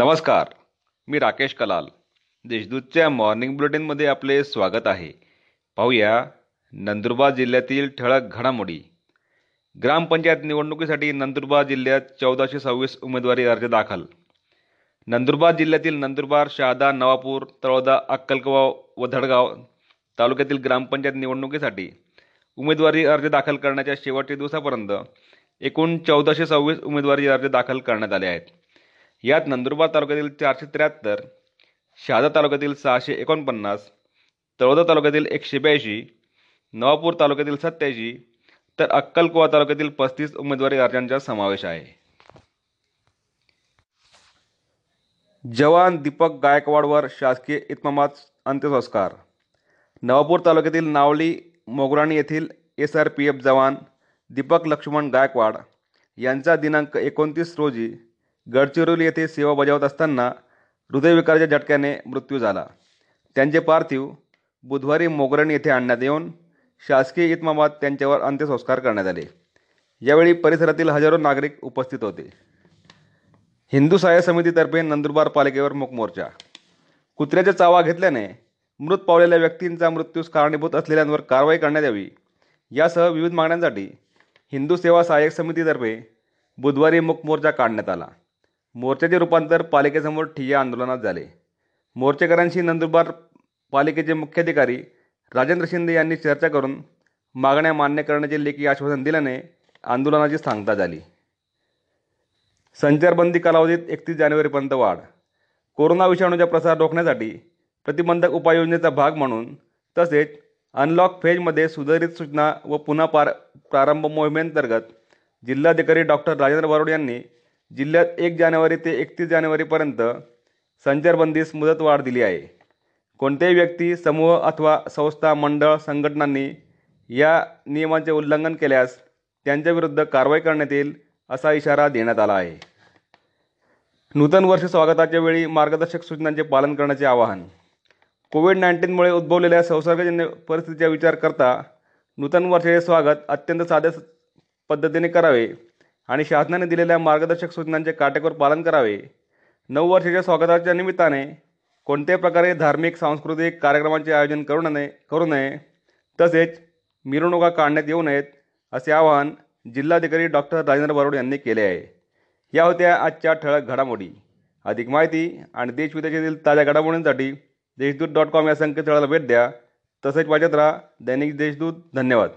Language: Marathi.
नमस्कार मी राकेश कलाल. देशदूतच्या मॉर्निंग बुलेटिनमध्ये आपले स्वागत आहे. पाहूया नंदुरबार जिल्ह्यातील ठळक घडामोडी. ग्रामपंचायत निवडणुकीसाठी नंदुरबार जिल्ह्यात चौदाशे सव्वीस उमेदवारी अर्ज दाखल. नंदुरबार जिल्ह्यातील नंदुरबार शहादा नवापूर तळोदा अक्कलकोवा व धडगाव तालुक्यातील ग्रामपंचायत निवडणुकीसाठी उमेदवारी अर्ज दाखल करण्याच्या शेवटच्या दिवसापर्यंत एकूण चौदाशे सव्वीस उमेदवारी अर्ज दाखल करण्यात आले आहेत. यात नंदुरबार तालुक्यातील चारशे त्र्याहत्तर शहादा तालुक्यातील सहाशे एकोणपन्नास तळोदा तालुक्यातील एकशे ब्याऐंशी नवापूर तालुक्यातील सत्याऐंशी तर अक्कलकोवा तालुक्यातील पस्तीस उमेदवारी अर्जांचा समावेश आहे. जवान दीपक गायकवाडवर शासकीय इतमामात अंत्यसंस्कार. नवापूर तालुक्यातील नावली मोगराणी येथील एस आर पी एफ जवान दीपक लक्ष्मण गायकवाड यांचा दिनांक एकोणतीस रोजी गडचिरोली येथे सेवा बजावत असताना हृदयविकाराच्या झटक्याने मृत्यू झाला. त्यांचे पार्थिव बुधवारी मोगरण येथे आणण्यात येऊन शासकीय इतमामात त्यांच्यावर अंत्यसंस्कार करण्यात आले. यावेळी परिसरातील हजारो नागरिक उपस्थित होते. हिंदू सहाय्य समितीतर्फे नंदुरबार पालिकेवर मूक कुत्र्याचा कुत्र्याच्या चावा घेतल्याने मृत पावलेल्या व्यक्तींचा मृत्यूस कारणीभूत असलेल्यांवर कारवाई करण्यात यावी. यासह विविध मागण्यांसाठी हिंदू सेवा सहाय्यक समितीतर्फे बुधवारी मूकमोर्चा काढण्यात आला. मोर्चाचे रूपांतर पालिकेसमोर ठिय्या आंदोलनात झाले. मोर्चेकऱ्यांशी नंदुरबार पालिकेचे मुख्याधिकारी राजेंद्र शिंदे यांनी चर्चा करून मागण्या मान्य करण्याचे लेखी आश्वासन दिल्याने आंदोलनाची सांगता झाली. संचारबंदी कालावधीत एकतीस जानेवारीपर्यंत वाढ. कोरोना विषाणूचा प्रसार रोखण्यासाठी प्रतिबंधक उपाययोजनेचा भाग म्हणून तसेच अनलॉक फेजमध्ये सुधारित सूचना व पुन्हा पार प्रारंभ मोहिमेअंतर्गत जिल्हाधिकारी डॉक्टर राजेंद्र बारोड यांनी जिल्ह्यात एक जानेवारी ते एकतीस जानेवारीपर्यंत संचारबंदीस मुदतवाढ दिली आहे. कोणत्याही व्यक्ती समूह अथवा संस्था मंडळ संघटनांनी या नियमांचे उल्लंघन केल्यास त्यांच्याविरुद्ध कारवाई करण्यात येईल असा इशारा देण्यात आला आहे. नूतन वर्ष स्वागताच्या वेळी मार्गदर्शक सूचनांचे पालन करण्याचे आवाहन. कोविड नाईन्टीनमुळे उद्भवलेल्या संसर्गजन्य परिस्थितीचा विचार करता नूतन वर्षाचे स्वागत अत्यंत साध्या पद्धतीने करावे आणि शासनाने दिलेल्या मार्गदर्शक सूचनांचे काटेकोर पालन करावे. नऊ वर्षाच्या स्वागताच्या निमित्ताने कोणत्याही प्रकारे धार्मिक सांस्कृतिक कार्यक्रमांचे आयोजन करू नये करू नये तसेच मिरवणुका काढण्यात येऊ नयेत असे आवाहन जिल्हाधिकारी डॉक्टर राजेंद्र बारोड यांनी केले आहे. या होत्या आजच्या ठळक घडामोडी. अधिक माहिती आणि देशविदेशातील ताज्या घडामोडींसाठी देशदूत डॉट कॉम या संकेतस्थळाला भेट द्या. तसेच वाचत राहा दैनिक देशदूत. धन्यवाद.